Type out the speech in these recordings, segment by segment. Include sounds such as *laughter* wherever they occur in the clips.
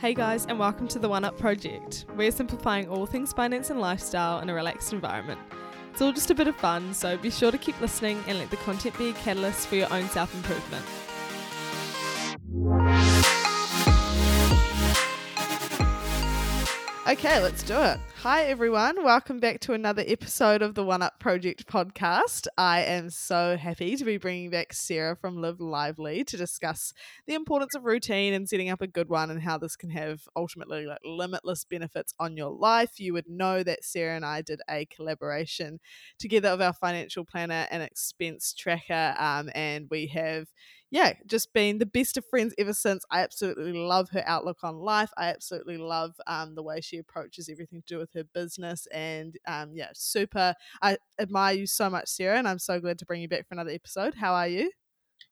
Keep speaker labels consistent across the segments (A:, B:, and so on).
A: Hey guys, and welcome to the One Up Project. We're simplifying all things finance and lifestyle in a relaxed environment. It's all just a bit of fun, so be sure to keep listening and let the content be a catalyst for your own self improvement. Okay, let's do it. Hi, everyone. Welcome back to another episode of the One Up Project podcast. I am so happy to be bringing back Sarah from Live Lively to discuss the importance of routine and setting up a good one and how this can have ultimately like limitless benefits on your life. You would know that Sarah and I did a collaboration together of our financial planner and expense tracker, um, and we have yeah, just been the best of friends ever since. I absolutely love her outlook on life. I absolutely love um, the way she approaches everything to do with her business. And um, yeah, super. I admire you so much, Sarah, and I'm so glad to bring you back for another episode. How are you?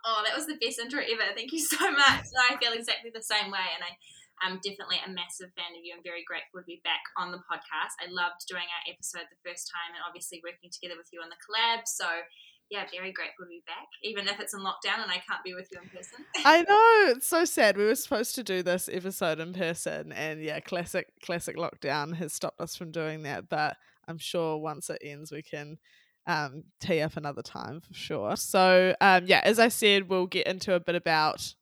B: Oh, that was the best intro ever. Thank you *laughs* so much. I feel exactly the same way. And I, I'm definitely a massive fan of you. I'm very grateful to be back on the podcast. I loved doing our episode the first time and obviously working together with you on the collab. So yeah, very grateful to be back, even if it's in lockdown and I can't be with you in person. *laughs*
A: I know it's so sad. We were supposed to do this episode in person, and yeah, classic classic lockdown has stopped us from doing that. But I'm sure once it ends, we can um, tee up another time for sure. So um, yeah, as I said, we'll get into a bit about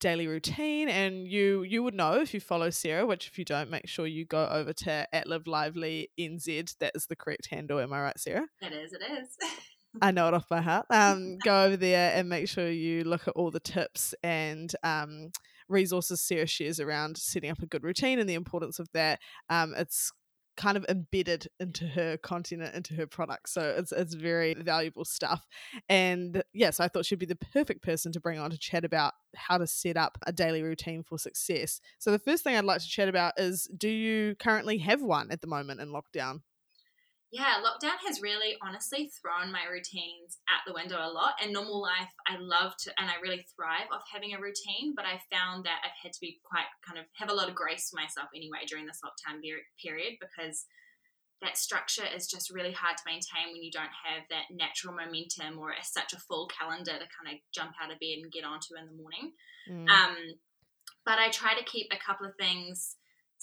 A: daily routine and you you would know if you follow Sarah which if you don't make sure you go over to at live lively nz that is the correct handle am I right Sarah
B: it is it is *laughs*
A: I know it off by heart. Um, *laughs* go over there and make sure you look at all the tips and um, resources Sarah shares around setting up a good routine and the importance of that. Um, it's kind of embedded into her content and into her product so it's it's very valuable stuff and yes i thought she'd be the perfect person to bring on to chat about how to set up a daily routine for success so the first thing i'd like to chat about is do you currently have one at the moment in lockdown
B: yeah, lockdown has really honestly thrown my routines out the window a lot. And normal life, I love to and I really thrive off having a routine, but I found that I've had to be quite kind of have a lot of grace for myself anyway during this lockdown period because that structure is just really hard to maintain when you don't have that natural momentum or such a full calendar to kind of jump out of bed and get onto in the morning. Mm. Um, but I try to keep a couple of things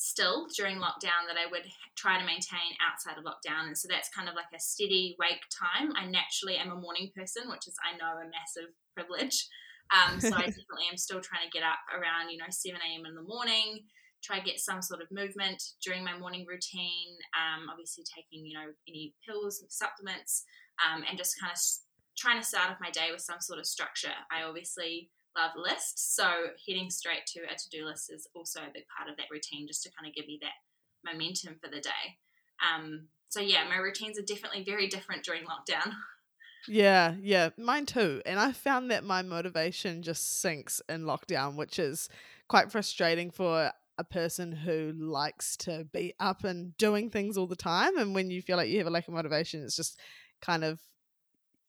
B: still during lockdown that I would try to maintain outside of lockdown. And so that's kind of like a steady wake time. I naturally am a morning person, which is, I know, a massive privilege. Um, so I *laughs* definitely am still trying to get up around, you know, 7 a.m. in the morning, try to get some sort of movement during my morning routine. Um, obviously, taking, you know, any pills, supplements, um, and just kind of trying to start off my day with some sort of structure. I obviously love list. So heading straight to a to-do list is also a big part of that routine, just to kind of give you that momentum for the day. Um, so yeah, my routines are definitely very different during lockdown.
A: Yeah, yeah, mine too. And I found that my motivation just sinks in lockdown, which is quite frustrating for a person who likes to be up and doing things all the time. And when you feel like you have a lack of motivation, it's just kind of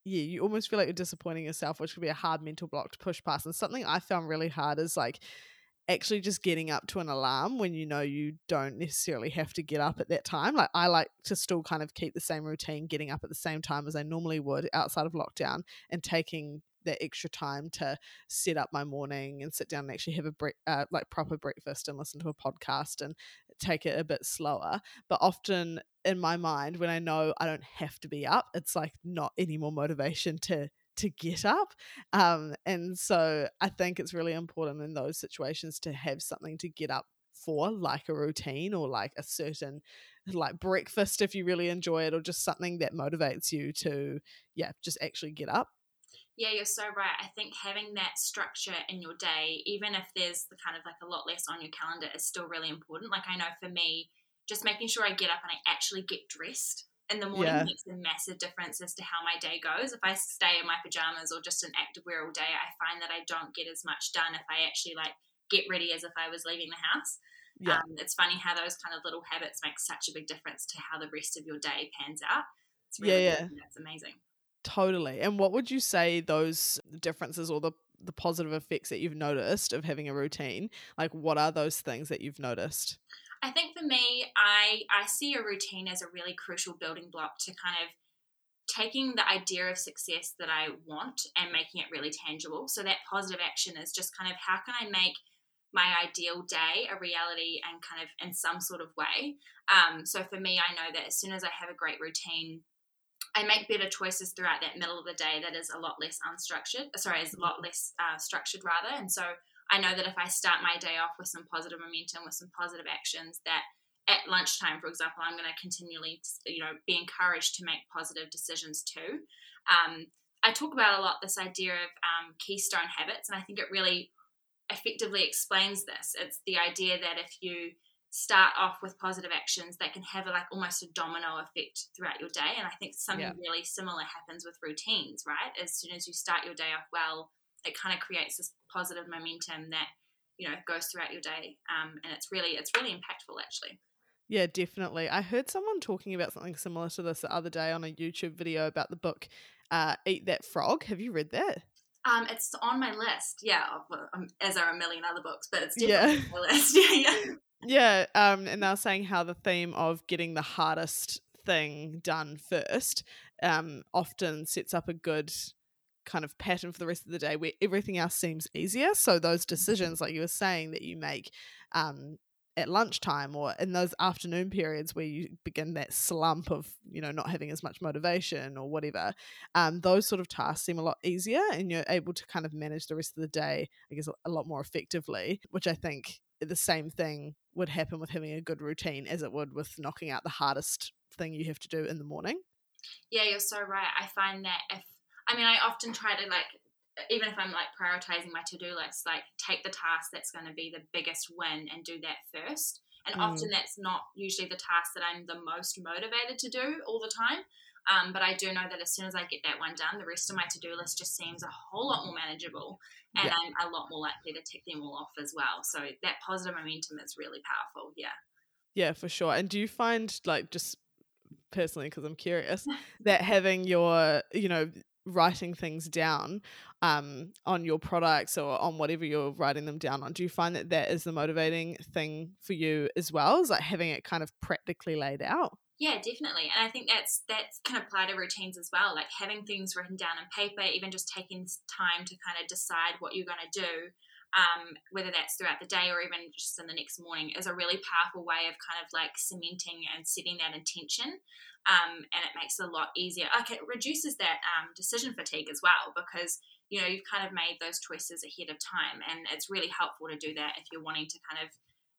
A: yeah, you almost feel like you're disappointing yourself, which could be a hard mental block to push past. And something I found really hard is like actually just getting up to an alarm when you know you don't necessarily have to get up at that time. Like I like to still kind of keep the same routine, getting up at the same time as I normally would outside of lockdown and taking that extra time to set up my morning and sit down and actually have a bre- uh, like proper breakfast and listen to a podcast and take it a bit slower. But often in my mind, when I know I don't have to be up, it's like not any more motivation to to get up. Um, and so I think it's really important in those situations to have something to get up for, like a routine or like a certain like breakfast if you really enjoy it, or just something that motivates you to, yeah, just actually get up.
B: Yeah, you're so right. I think having that structure in your day, even if there's the kind of like a lot less on your calendar, is still really important. Like I know for me, just making sure I get up and I actually get dressed in the morning yeah. makes a massive difference as to how my day goes. If I stay in my pajamas or just in active wear all day, I find that I don't get as much done if I actually like get ready as if I was leaving the house. Yeah. Um, it's funny how those kind of little habits make such a big difference to how the rest of your day pans out. It's really yeah, yeah. That's amazing.
A: Totally. And what would you say those differences or the the positive effects that you've noticed of having a routine? Like what are those things that you've noticed?
B: I think for me, I I see a routine as a really crucial building block to kind of taking the idea of success that I want and making it really tangible. So that positive action is just kind of how can I make my ideal day a reality and kind of in some sort of way. Um, so for me, I know that as soon as I have a great routine, I make better choices throughout that middle of the day that is a lot less unstructured. Sorry, is a lot less uh, structured rather. And so I know that if I start my day off with some positive momentum, with some positive actions, that at lunchtime, for example, I'm going to continually, you know, be encouraged to make positive decisions too. Um, I talk about a lot this idea of um, keystone habits, and I think it really effectively explains this. It's the idea that if you start off with positive actions, they can have a, like almost a domino effect throughout your day. And I think something yeah. really similar happens with routines, right? As soon as you start your day off well, it kind of creates this positive momentum that you know goes throughout your day, um, and it's really it's really impactful actually.
A: Yeah, definitely. I heard someone talking about something similar to this the other day on a YouTube video about the book uh, "Eat That Frog." Have you read that?
B: Um, it's on my list. Yeah, um, as are a million other books, but it's definitely yeah. on my list. *laughs* Yeah, yeah.
A: Yeah, um, and they're saying how the theme of getting the hardest thing done first um, often sets up a good kind of pattern for the rest of the day where everything else seems easier. So those decisions, like you were saying, that you make um, at lunchtime or in those afternoon periods where you begin that slump of you know not having as much motivation or whatever um, those sort of tasks seem a lot easier and you're able to kind of manage the rest of the day i guess a lot more effectively which i think the same thing would happen with having a good routine as it would with knocking out the hardest thing you have to do in the morning.
B: Yeah you're so right. I find that if i mean i often try to like even if I'm like prioritizing my to do list, like take the task that's going to be the biggest win and do that first. And mm. often that's not usually the task that I'm the most motivated to do all the time. Um, but I do know that as soon as I get that one done, the rest of my to do list just seems a whole lot more manageable and yeah. I'm a lot more likely to tick them all off as well. So that positive momentum is really powerful. Yeah.
A: Yeah, for sure. And do you find, like, just personally, because I'm curious, that having your, you know, writing things down um, on your products or on whatever you're writing them down on do you find that that is the motivating thing for you as well is like having it kind of practically laid out
B: yeah definitely and i think that's that's can apply to routines as well like having things written down on paper even just taking time to kind of decide what you're going to do um, whether that's throughout the day or even just in the next morning, is a really powerful way of kind of like cementing and setting that intention. Um, and it makes it a lot easier. Okay, it reduces that um, decision fatigue as well because you know you've kind of made those choices ahead of time, and it's really helpful to do that if you're wanting to kind of.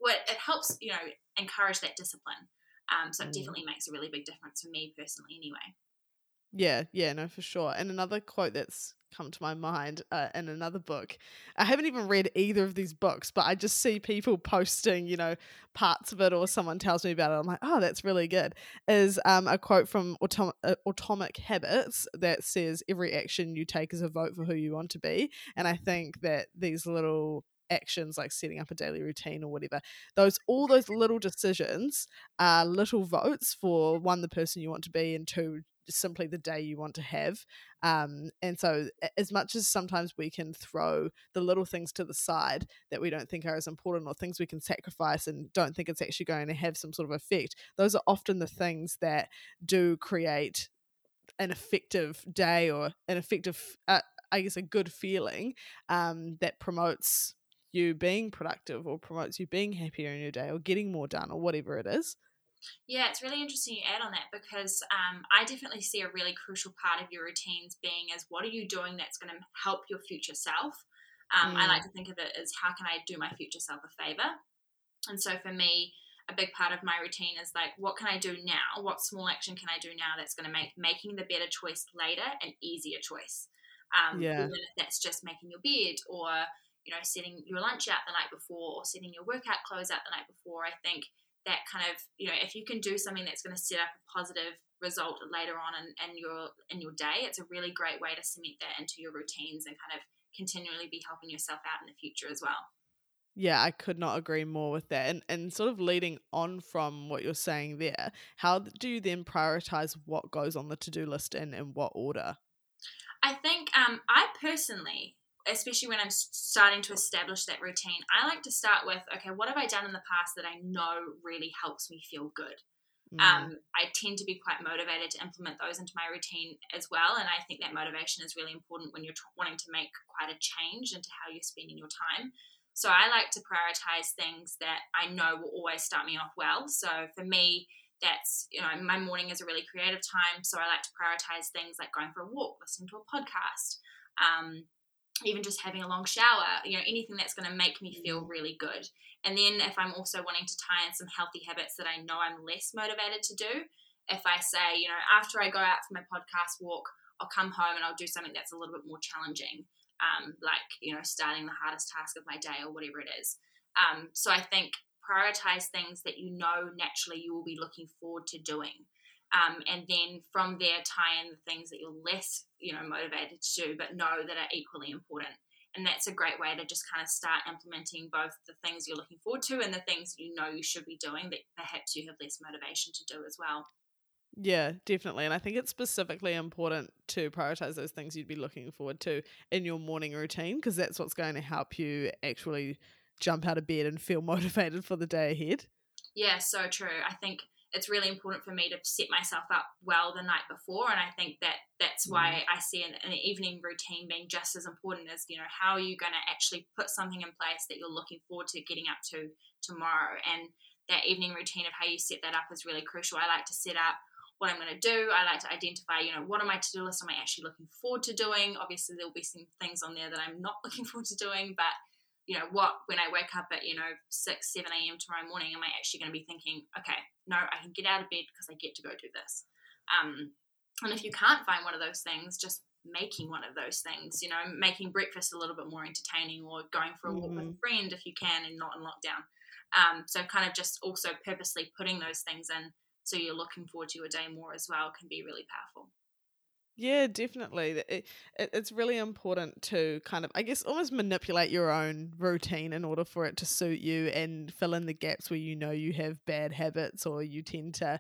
B: Well, it helps you know encourage that discipline. Um, so it mm. definitely makes a really big difference for me personally, anyway.
A: Yeah, yeah, no, for sure. And another quote that's come to my mind uh, in another book. I haven't even read either of these books, but I just see people posting, you know, parts of it, or someone tells me about it. I'm like, oh, that's really good. Is um, a quote from Autom- uh, Atomic Habits that says, "Every action you take is a vote for who you want to be." And I think that these little actions like setting up a daily routine or whatever those all those little decisions are little votes for one the person you want to be and two simply the day you want to have. Um, and so, as much as sometimes we can throw the little things to the side that we don't think are as important or things we can sacrifice and don't think it's actually going to have some sort of effect, those are often the things that do create an effective day or an effective, uh, I guess, a good feeling um, that promotes you being productive or promotes you being happier in your day or getting more done or whatever it is.
B: Yeah, it's really interesting you add on that because um, I definitely see a really crucial part of your routines being as what are you doing that's going to help your future self. Um, mm. I like to think of it as how can I do my future self a favor. And so for me, a big part of my routine is like, what can I do now? What small action can I do now that's going to make making the better choice later an easier choice? Um, yeah. Even if that's just making your bed or you know setting your lunch out the night before or setting your workout clothes out the night before. I think that kind of you know if you can do something that's going to set up a positive result later on in, in your in your day it's a really great way to cement that into your routines and kind of continually be helping yourself out in the future as well
A: yeah, I could not agree more with that. And and sort of leading on from what you're saying there, how do you then prioritize what goes on the to-do list and in what order?
B: I think um, I personally especially when I'm starting to establish that routine, I like to start with, okay, what have I done in the past that I know really helps me feel good? Mm. Um, I tend to be quite motivated to implement those into my routine as well. And I think that motivation is really important when you're wanting to make quite a change into how you're spending your time. So I like to prioritize things that I know will always start me off well. So for me, that's you know my morning is a really creative time so i like to prioritize things like going for a walk listening to a podcast um, even just having a long shower you know anything that's going to make me feel mm. really good and then if i'm also wanting to tie in some healthy habits that i know i'm less motivated to do if i say you know after i go out for my podcast walk i'll come home and i'll do something that's a little bit more challenging um, like you know starting the hardest task of my day or whatever it is um, so i think prioritize things that you know naturally you will be looking forward to doing. Um, and then from there, tie in the things that you're less, you know, motivated to do, but know that are equally important. And that's a great way to just kind of start implementing both the things you're looking forward to and the things you know you should be doing that perhaps you have less motivation to do as well.
A: Yeah, definitely. And I think it's specifically important to prioritize those things you'd be looking forward to in your morning routine because that's what's going to help you actually jump out of bed and feel *laughs* motivated for the day ahead.
B: Yeah, so true. I think it's really important for me to set myself up well the night before and i think that that's why mm. i see an, an, evening routine being just as important as you know how are you going to actually put something in place that you're looking forward to getting up to tomorrow. And that evening routine of how you set that up is really crucial. I like to set up what i'm going to do. I like to identify you know what are my to-do list am i actually looking forward to doing? Obviously there'll be some things on there that i'm not *laughs* looking forward to doing but you know, what when I wake up at, you know, 6, 7 a.m. tomorrow morning, am I actually going to be thinking, okay, no, I can get out of bed because I get to go do this. Um, and if you can't find one of those things, just making one of those things, you know, making breakfast a little bit more entertaining or going for a walk mm-hmm. with a mm-hmm. friend if you can and not in lockdown. Um, so kind of just also purposely putting those things in so you're looking forward to your day more as well can be really powerful.
A: Yeah, definitely. It, it, it's really important to kind of, I guess, almost manipulate your own routine in order for it to suit you and fill in the gaps where you know you have bad habits or you tend to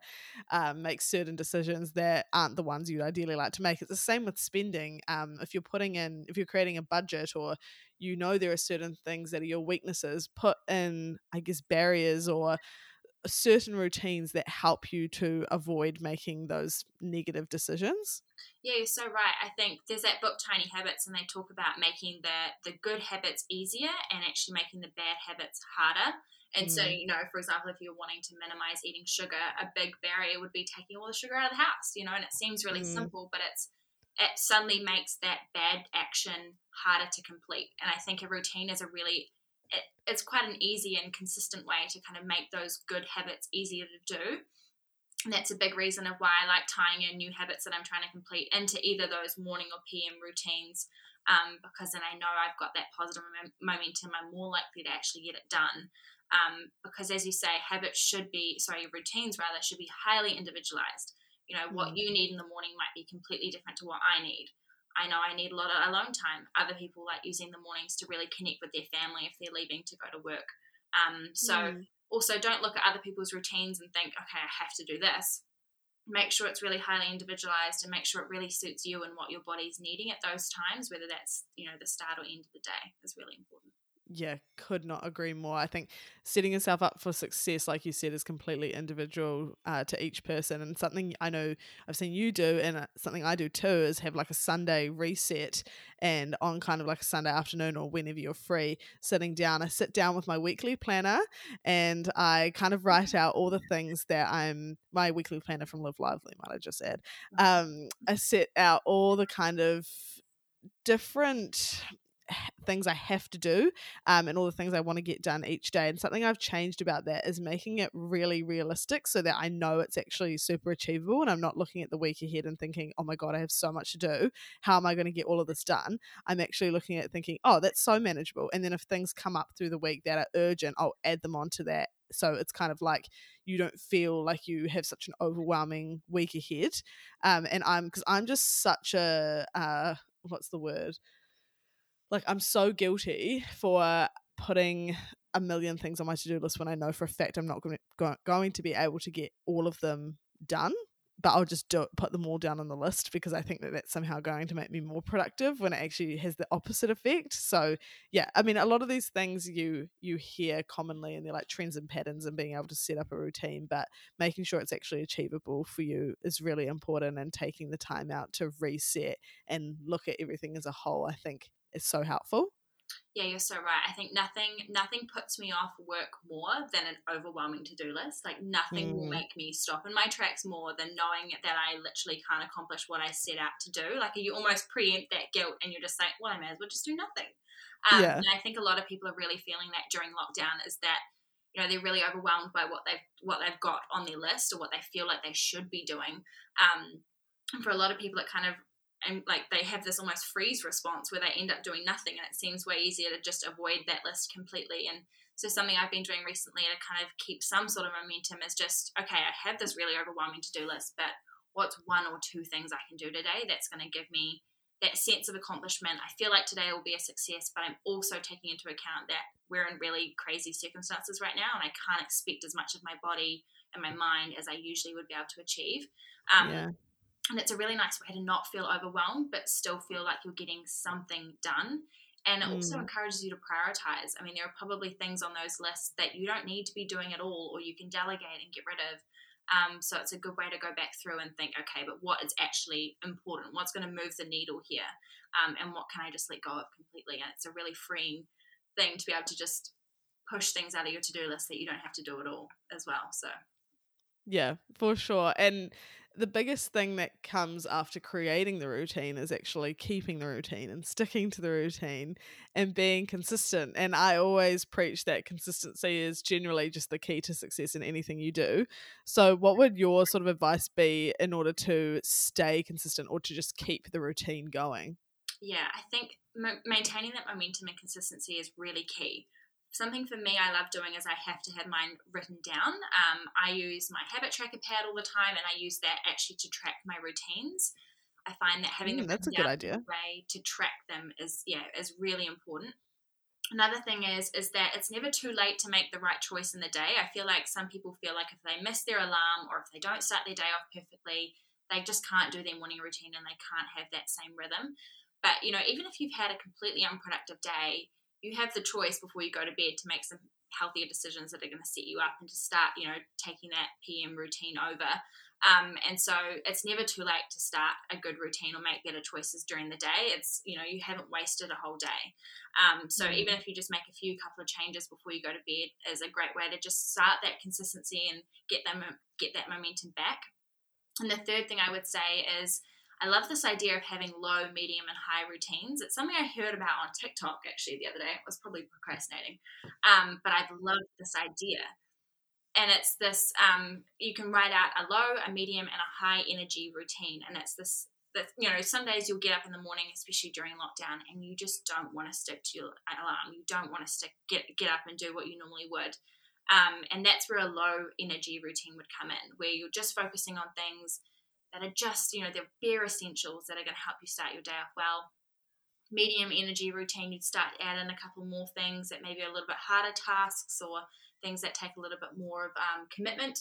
A: um, make certain decisions that aren't the ones you'd ideally like to make. It's the same with spending. Um, if you're putting in, if you're creating a budget or you know there are certain things that are your weaknesses, put in, I guess, barriers or certain routines that help you to avoid making those negative decisions.
B: Yeah, you're so right. I think there's that book Tiny Habits and they talk about making the the good habits easier and actually making the bad habits harder. And mm. so, you know, for example, if you're wanting to minimize eating sugar, a big barrier would be taking all the sugar out of the house, you know, and it seems really mm. simple, but it's it suddenly makes that bad action harder to complete. And I think a routine is a really it, it's quite an easy and consistent way to kind of make those good habits easier to do. And that's a big reason of why I like tying in new habits that I'm trying to complete into either those morning or PM routines, um, because then I know I've got that positive momentum. I'm more likely to actually get it done. Um, because as you say, habits should be, sorry, routines rather, should be highly individualized. You know, what mm. you need in the morning might be completely different to what I need. I know I need a lot of alone time. Other people like using the mornings to really connect with their family if they're leaving to go to work. Um, so mm. also don't look at other people's routines and think, okay, I have to do this. Make sure it's really highly individualized and make sure it really suits you and what your body's needing at those times, whether that's, you know, the start or end of the day is really important
A: yeah, could not agree more. I think setting yourself up for success, like you said, is completely individual uh, to each person. And something I know I've seen you do, and uh, something I do too, is have like a Sunday reset. And on kind of like a Sunday afternoon or whenever you're free, sitting down, I sit down with my weekly planner and I kind of write out all the things that I'm my weekly planner from Live Lively, might I just add. Um, I set out all the kind of different things I have to do um, and all the things I want to get done each day. And something I've changed about that is making it really realistic so that I know it's actually super achievable and I'm not looking at the week ahead and thinking, oh my God, I have so much to do. How am I going to get all of this done? I'm actually looking at thinking, oh, that's so manageable. And then if things come up through the week that are urgent, I'll add them onto that. So it's kind of like you don't feel like you have such an overwhelming week ahead. Um, and I'm because I'm just such a uh, what's the word? Like I'm so guilty for putting a million things on my to-do list when I know for a fact I'm not going to, going to be able to get all of them done but I'll just do it, put them all down on the list because I think that that's somehow going to make me more productive when it actually has the opposite effect. So yeah, I mean, a lot of these things you you hear commonly, and they're like trends and patterns, and being able to set up a routine, but making sure it's actually achievable for you is really important. And taking the time out to reset and look at everything as a whole, I think, is so helpful.
B: Yeah, you're so right. I think nothing nothing puts me off work more than an overwhelming to-do list. Like nothing mm. will make me stop in my tracks more than knowing that I literally can't accomplish what I set out to do. Like you almost preempt that guilt and you're just like, well, I may as well just do nothing. Um, yeah. And I think a lot of people are really feeling that during lockdown is that you know they're really overwhelmed by what they've what they've got on their list or what they feel like they should be doing. Um, and for a lot of people, it kind of and like they have this almost freeze response where they end up doing nothing and it seems way easier to just avoid that list completely and so something i've been doing recently to kind of keep some sort of momentum is just okay i have this really overwhelming to-do list but what's one or two things i can do today that's going to give me that sense of accomplishment? I feel like today will be a success but i'm also taking into account that we're in really crazy circumstances right now and i can't expect as much of my body and my mind as i usually would be able to achieve. Um, yeah and it's a really nice way to not feel overwhelmed but still feel like you're getting something done and it mm. also encourages you to prioritize. I mean there are probably things on those lists that you don't need to be doing at all or you can delegate and get rid of um, so it's a good way to go back through and think okay but what is actually important? What's going to move the needle here? Um, and what can i just let go of completely? And it's a really freeing thing to be able to just push things out of your to-do list that you don't have to do at all as well so.
A: Yeah for sure and the biggest thing that comes after creating the routine is actually keeping the routine and sticking to the routine and being consistent. And I always preach that consistency is generally just the key to success in anything you do. So, what would your sort of advice be in order to stay consistent or to just keep the routine going?
B: Yeah, I think maintaining that momentum and consistency is really key something for me I love doing is I have to have mine written down. Um, I use my habit tracker pad all the time, and I use that actually to track my routines. I find that having mm, them
A: that's a good idea
B: way to track them is yeah is really important. Another thing is is that it's never too late to make the right choice in the day. I feel like some people feel like if they miss their alarm or if they don't start their day off perfectly, they just can't do their morning routine and they can't have that same rhythm. But you know, even if you've had a completely unproductive day, you have the choice before you go to bed to make some healthier decisions that are going to set you up and to start, you know, taking that PM routine over. Um, and so it's never too late to start a good routine or make better choices during the day. It's, you know, you haven't wasted a whole day. Um, so mm-hmm. even if you just make a few couple of changes before you go to bed is a great way to just start that consistency and get them, get that momentum back. And the third thing I would say is, I love this idea of having low, medium, and high routines. It's something I heard about on TikTok actually the other day. It was probably procrastinating, um, but I've loved this idea. And it's this um, you can write out a low, a medium, and a high energy routine. And it's this that you know some days you'll get up in the morning especially during lockdown and you just don't want to stick to your alarm you don't want to stick get get up and do what you normally would um, and that's where a low energy routine would come in where you're just focusing on things that are just, you know, they're bare essentials that are going to help you start your day off well. Medium energy routine, you'd start adding a couple more things that maybe are a little bit harder tasks or things that take a little bit more of um, commitment.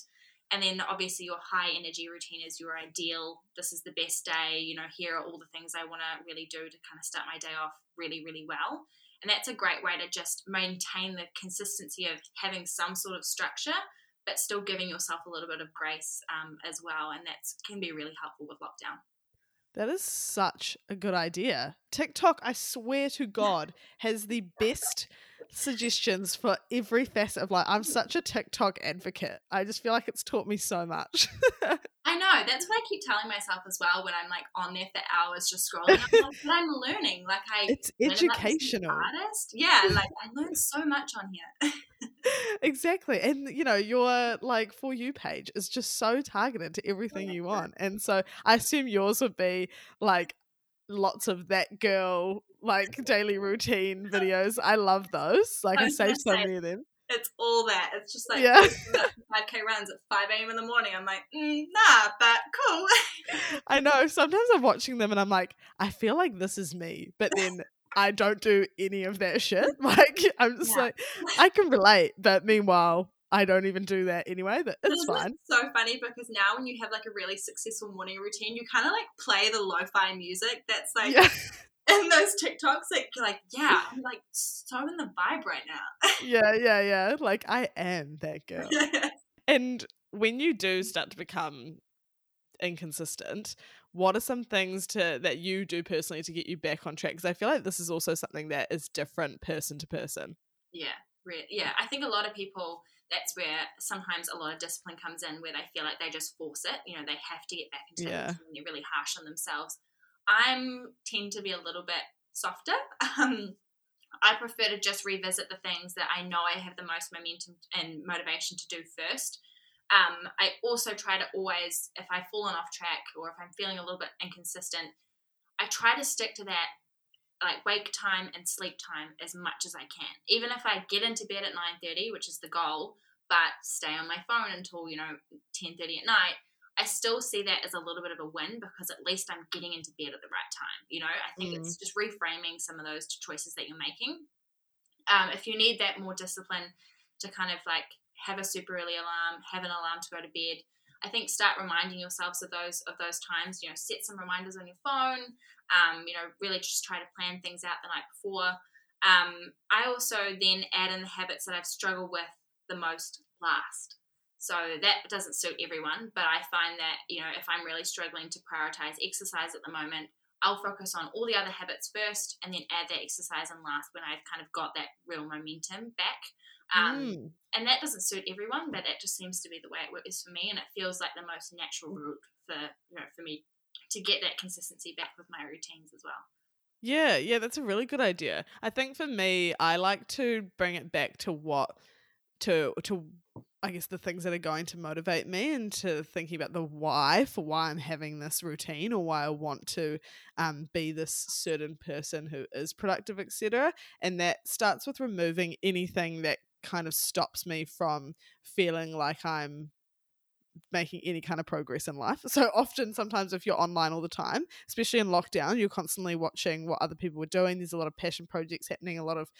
B: And then obviously your high energy routine is your ideal. This is the best day. You know, here are all the things I want to really do to kind of start my day off really, really well. And that's a great way to just maintain the consistency of having some sort of structure but still giving yourself a little bit of grace um, as well. And that can be really helpful with lockdown.
A: That is such a good idea. TikTok, I swear to God, has the best suggestions for every facet of life. I'm such a TikTok advocate. I just feel like it's taught me so much. *laughs*
B: Know. That's what I keep telling myself as well when I'm like on there for hours just scrolling. I'm like, but I'm learning. Like I
A: It's educational.
B: Artist. Yeah, like I learned so much on here. *laughs*
A: exactly. And you know, your like for you page is just so targeted to oh, everything you want. And so I assume yours would be like lots of that girl like daily routine videos. I love those. Like I, I save so many of them.
B: It's all there. It's just like yeah. 5k runs at 5 a.m. in the morning. I'm like, mm, nah, but cool. *laughs*
A: I know. Sometimes I'm watching them and I'm like, I feel like this is me. But then I don't do any of that shit. *laughs* Like, I'm just yeah. like, I can relate. But meanwhile, I don't even do that anyway, but it's fine.
B: so funny because now when you have like a really successful morning routine, you kind of like play the lo-fi music that's like yeah. In those TikToks. Like, like yeah, I'm like so in the vibe right now.
A: yeah, yeah, yeah. Like I am that girl. *laughs* and when you do start to become inconsistent, what are some things to that you do personally to get you back on track? Because I feel like this is also something that is different person to person.
B: Yeah, re- yeah. I think a lot of people. That's where sometimes a lot of discipline comes in, where they feel like they just force it. You know, they have to get back into
A: Yeah.
B: it, and they're really harsh on themselves. I'm tend to be a little bit softer. *laughs* Um, I prefer to just revisit the things that I know I have the most momentum and motivation to do first. Um, I also try to always, if I've fallen off track or if I'm feeling a little bit inconsistent, I try to stick to that like wake time and sleep time as much as I can. Even if I get into bed at 9:30, which is the goal, but stay on my phone until, you know, 10:30 at night, I still see that as a little bit of a win because at least I'm getting into bed at the right time. You know, I think it's just reframing some of those choices that you're making. Um, if you need that more discipline to kind of like have a super early alarm, have an alarm to go to bed, I think start reminding yourselves of those of those times. You know, set some reminders on your phone. Um, you know, really just try to plan things out the night before. Um, I also then add in the habits that I've struggled with the most last. So that doesn't suit everyone, but I find that, you know, if I'm really struggling to prioritize exercise at the moment, I'll focus on all the other habits first and then add that exercise in last when I've kind of got that real momentum back. Um,
A: Mm.
B: And that doesn't suit everyone, but that just seems to be the way it is for me, and it feels like the most natural route for you know for me to get that consistency back with my routines as well.
A: Yeah, yeah, that's a really good idea. I think for me, I like to bring it back to what to to I guess the things that are going to motivate me into thinking about the why for why I'm having this routine or why I want to um, be this certain person who is productive, etc. And that starts with removing anything that kind of stops me from feeling like I'm making any kind of progress in life. So often, sometimes if you're online all the time, especially in lockdown, you're constantly watching what other people are doing. There's a lot of passion projects happening, a lot of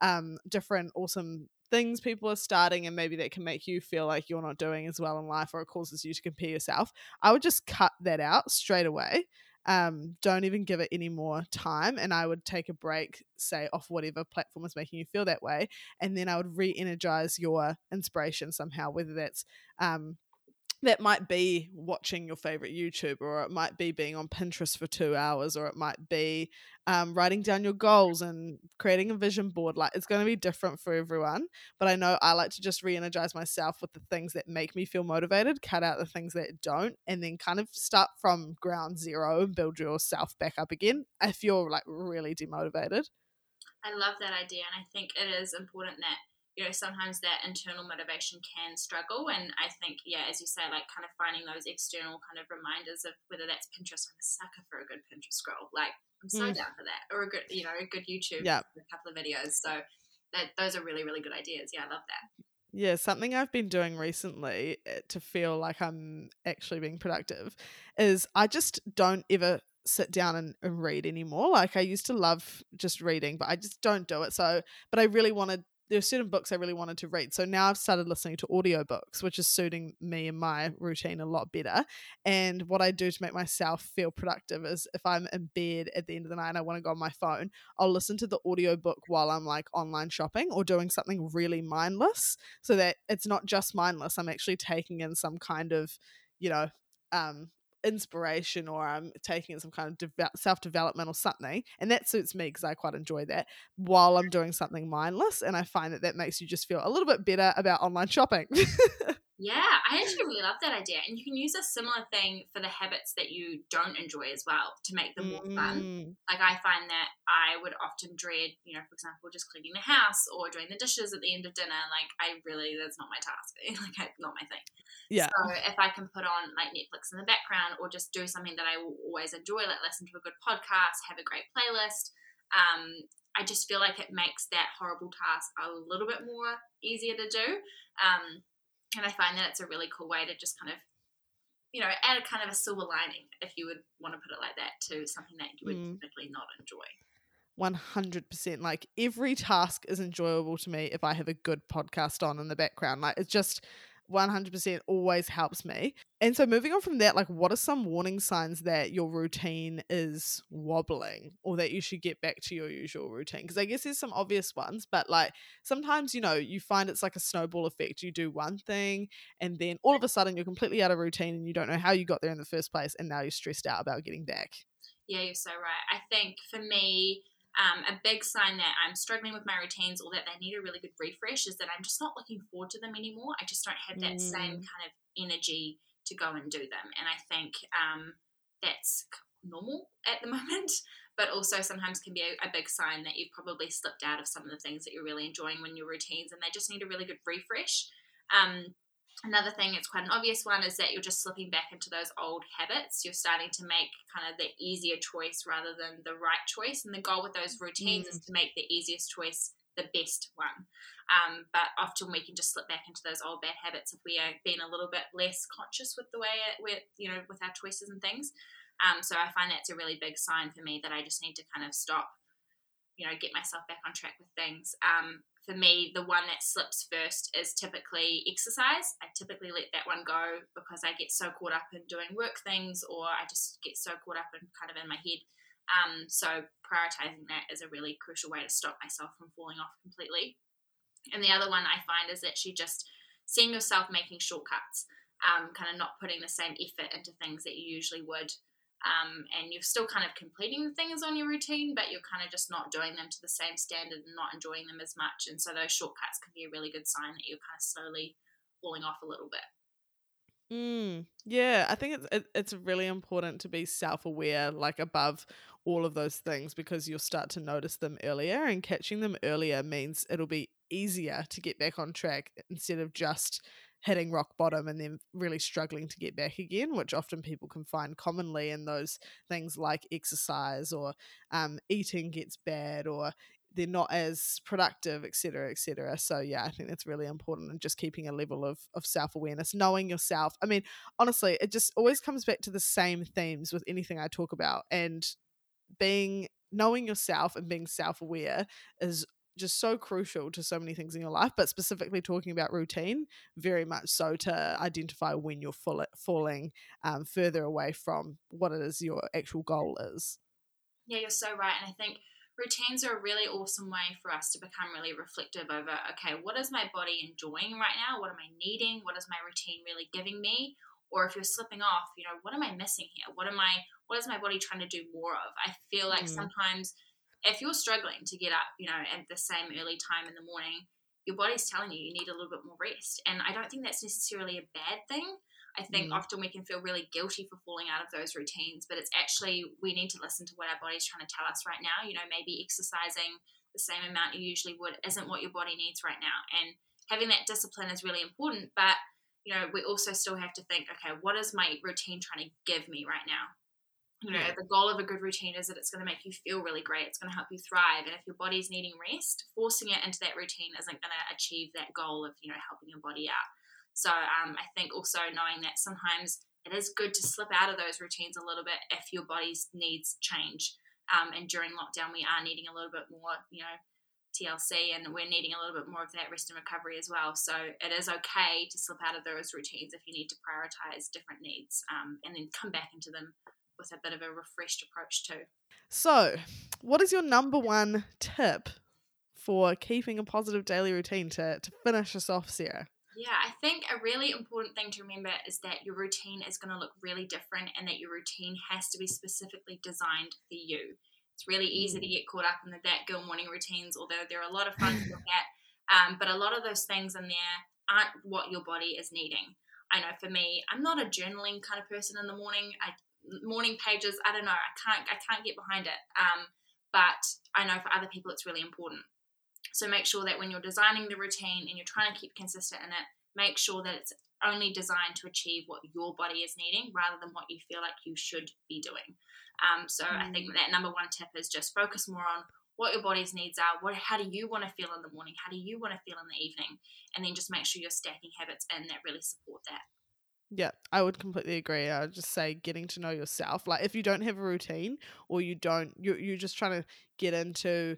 A: um, different awesome things people are starting, and maybe that can make you feel like you're not doing as well in life or it causes you to compare yourself. I would just cut that out straight away. Um, don't even give it any more time, and I would take a break, say off whatever platform is making you feel that way, and then I would re-energize your inspiration somehow, whether that's um, that might be watching your favorite YouTuber, or it might be being on Pinterest for two hours, or it might be um, writing down your goals and creating a vision board. Like it's going to be different for everyone. But I know I like to just re energize myself with the things that make me feel motivated, cut out the things that don't, and then kind of start from ground zero and build yourself back up again if you're like really demotivated.
B: I love that idea, and I think it is important that you know sometimes that internal motivation can struggle, and I think yeah, as you say, like kind of finding those external kind of reminders of whether that's Pinterest. I'm a sucker for a good Pinterest scroll. Like I'm so
A: Mm.
B: down for that, or a good you know a good YouTube,
A: Yeah.
B: a couple of videos. So that those are really really good ideas. Yeah, I love that.
A: Yeah, something I've been doing recently uh, to feel like I'm actually being productive is I just don't ever sit down and, and read anymore. Like I used to love just reading, but I just don't do it. So, but I really wanted there are certain books I really wanted to read. So now I've started listening to audiobooks, which is suiting me and my routine a lot better. And what I do to make myself feel productive is if I'm in bed at the end of the night and I want to go on my phone, I'll listen to the audiobook while I'm like online shopping or doing something really mindless so that it's not just mindless. I'm actually taking in some kind of, you know, um, inspiration or I'm taking in some kind of deve- self development or something. And that suits me because I quite enjoy that while I'm doing something mindless. And I find that that makes you just feel a little bit better about online shopping. *laughs*
B: Yeah, I actually really love that idea, and you can use a similar thing for the habits that you don't enjoy as well to make them more fun.
A: Mm,
B: Like I find that I would often dread, you know, for example, just cleaning the house or doing the dishes at the end of dinner. Like I really, that's not my task. *laughs* like I, not my thing.
A: yeah.
B: So if I can put on like Netflix in the background or just do something that I will always enjoy, like listen to a good podcast, have a great playlist, um, I just feel like it makes that horrible task a little bit more easier to do. Um, and I find that it's a really cool way to just kind of, you know, add a kind of a silver lining, if you would want to put it like that, to something that you would
A: Mm.
B: typically not enjoy.
A: 100% like every task is enjoyable to me if i have a good podcast on in the background like it's just 100% always helps me. And so, moving on from that, like, what are some warning signs that your routine is wobbling or that you should get back to your usual routine? Because I guess there's some obvious ones, but like sometimes, you know, you find it's like a snowball effect. You do one thing, and then all of a sudden you're completely out of routine and you don't know how you got there in the first place. And now you're stressed out about getting back.
B: Yeah, you're so right. I think for me, um, a big sign that I'm struggling with my routines or that they need a really good refresh is that I'm just not looking forward to them anymore. I just don't have that mm. same kind of energy to go and do them. And I think um, that's normal at the *laughs* moment, but also sometimes can be a, a, big sign that you've probably slipped out of some of the things that you're really enjoying when your routines and they just need a really good refresh. Um, Another thing, it's quite an obvious one, is that you're just slipping back into those old habits. You're starting to make kind of the easier choice rather than the right choice. And the goal with those routines mm. is to make the easiest choice the best one. Um, but often we can just slip back into those old bad habits if we are being a little bit less conscious with the way we're, you know, with our choices and things. Um, so I find that's a really big sign for me that I just need to kind of stop, you know, get myself back on track with things. Um, for me, the one that slips first is typically exercise. I typically let that one go because I get so caught up in doing work things or I just get so caught up in kind of in my head. Um, so prioritizing that is a really crucial way to stop myself from falling off completely. And the other one I find is actually just seeing yourself making shortcuts, um, kind of not putting the same effort into things that you usually would um, and you're still kind of completing the things on your routine, but you're kind of just not doing them to the same standard and not enjoying them as much. And so those shortcuts can be a really good sign that you're kind of slowly falling off a little bit.
A: Mm, yeah, I think it's it, it's really important to be self aware, like above all of those things, because you'll start to notice them earlier, and catching them earlier means it'll be easier to get back on track instead of just hitting rock bottom and then really struggling to get back again, which often people can find commonly in those things like exercise or um, eating gets bad or they're not as productive, etc., etc. So yeah, I think that's really important and just keeping a level of of self awareness, knowing yourself. I mean, honestly, it just always comes back to the same themes with anything I talk about, and being knowing yourself and being self aware is just so crucial to so many things in your life, but specifically talking about routine, very much so to identify when you're full, falling um, further away from what it is your actual goal is.
B: Yeah, you're so right. And I think routines are a really awesome way for us to become really reflective over okay, what is my body enjoying right now? What am I needing? What is my routine really giving me? Or if you're slipping off, you know, what am I missing here? What am I, what is my body trying to do more of? I feel like mm. sometimes if you're struggling to get up, you know, at the same early time in the morning, your body's telling you you need a little bit more rest. And I don't think that's necessarily a bad thing. I think mm. often we can feel really guilty for falling out of those routines, but it's actually we need to listen to what our body's trying to tell us right now. You know, maybe exercising the same amount you usually would isn't what your body needs right now. And having that discipline is really important, but you know, we also still have to think, okay, what is my routine trying to give me right now? You know yeah. the goal of a good routine is that it's going to make you feel really great it's going to help you thrive and if your body's needing rest forcing it into that routine isn't going to achieve that goal of you know helping your body out so um, i think also knowing that sometimes it is good to slip out of those routines a little bit if your body's needs change um, and during lockdown we are needing a little bit more you know TLC and we're needing a little bit more of that rest and recovery as well. So it is okay to slip out of those routines if you need to prioritize different needs um, and then come back into them with a bit of a refreshed approach too.
A: So, what is your number one tip for keeping a positive daily routine to, to finish us off, Sarah?
B: Yeah, I think a really important thing to remember is that your routine is going to look really different and that your routine has to be specifically designed for you. It's really easy to mm. get caught up in the that girl morning routines, although they're a lot of fun to look at. Um, but a lot of those things in there aren't what your body is needing. I know for me, I'm not a journaling kind of person in the morning. I morning pages i don't know i can't i can't get behind it um, but i know for other people it's really important so make sure that when you're designing the routine and you're trying to keep consistent in it make sure that it's only designed to achieve what your body is needing rather than what you feel like you should be doing um, so mm. i think mm. that number one tip is just focus more on what your body's needs are what how do you want to feel in the morning how do you want to feel in the evening and then just make sure you're stacking habits in that really support that
A: yeah, I would completely agree. I would just say getting to know yourself. Like if you don't have a routine or you don't you you're just trying to get into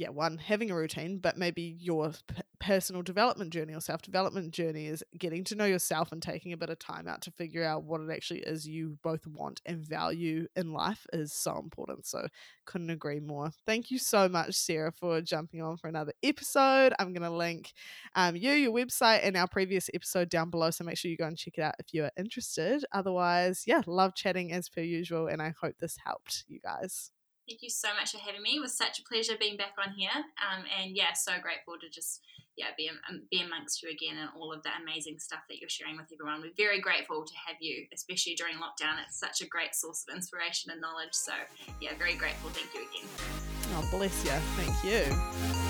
A: yeah, one having a routine, but maybe you're p- personal development journey or self development journey is getting to know yourself and taking a bit of time out to figure out what it actually is you both want and value in life is so important. So, couldn't agree more. Thank you so much, Sarah, for jumping on for another episode. I'm going to link um, you, your website, and our previous episode down below. So, make sure you go and check it out if you are interested. Otherwise, yeah, love chatting as per usual. And I hope this helped you guys.
B: Thank you so much for having me. It was such a pleasure being back on here. Um, and yeah, so grateful to just yeah be, um, be amongst you again and all of the amazing stuff that you're sharing with everyone. We're very grateful to have you, especially during lockdown. It's such a great source of inspiration and knowledge. So yeah, very grateful. Thank you again.
A: Oh, bless you. Thank you.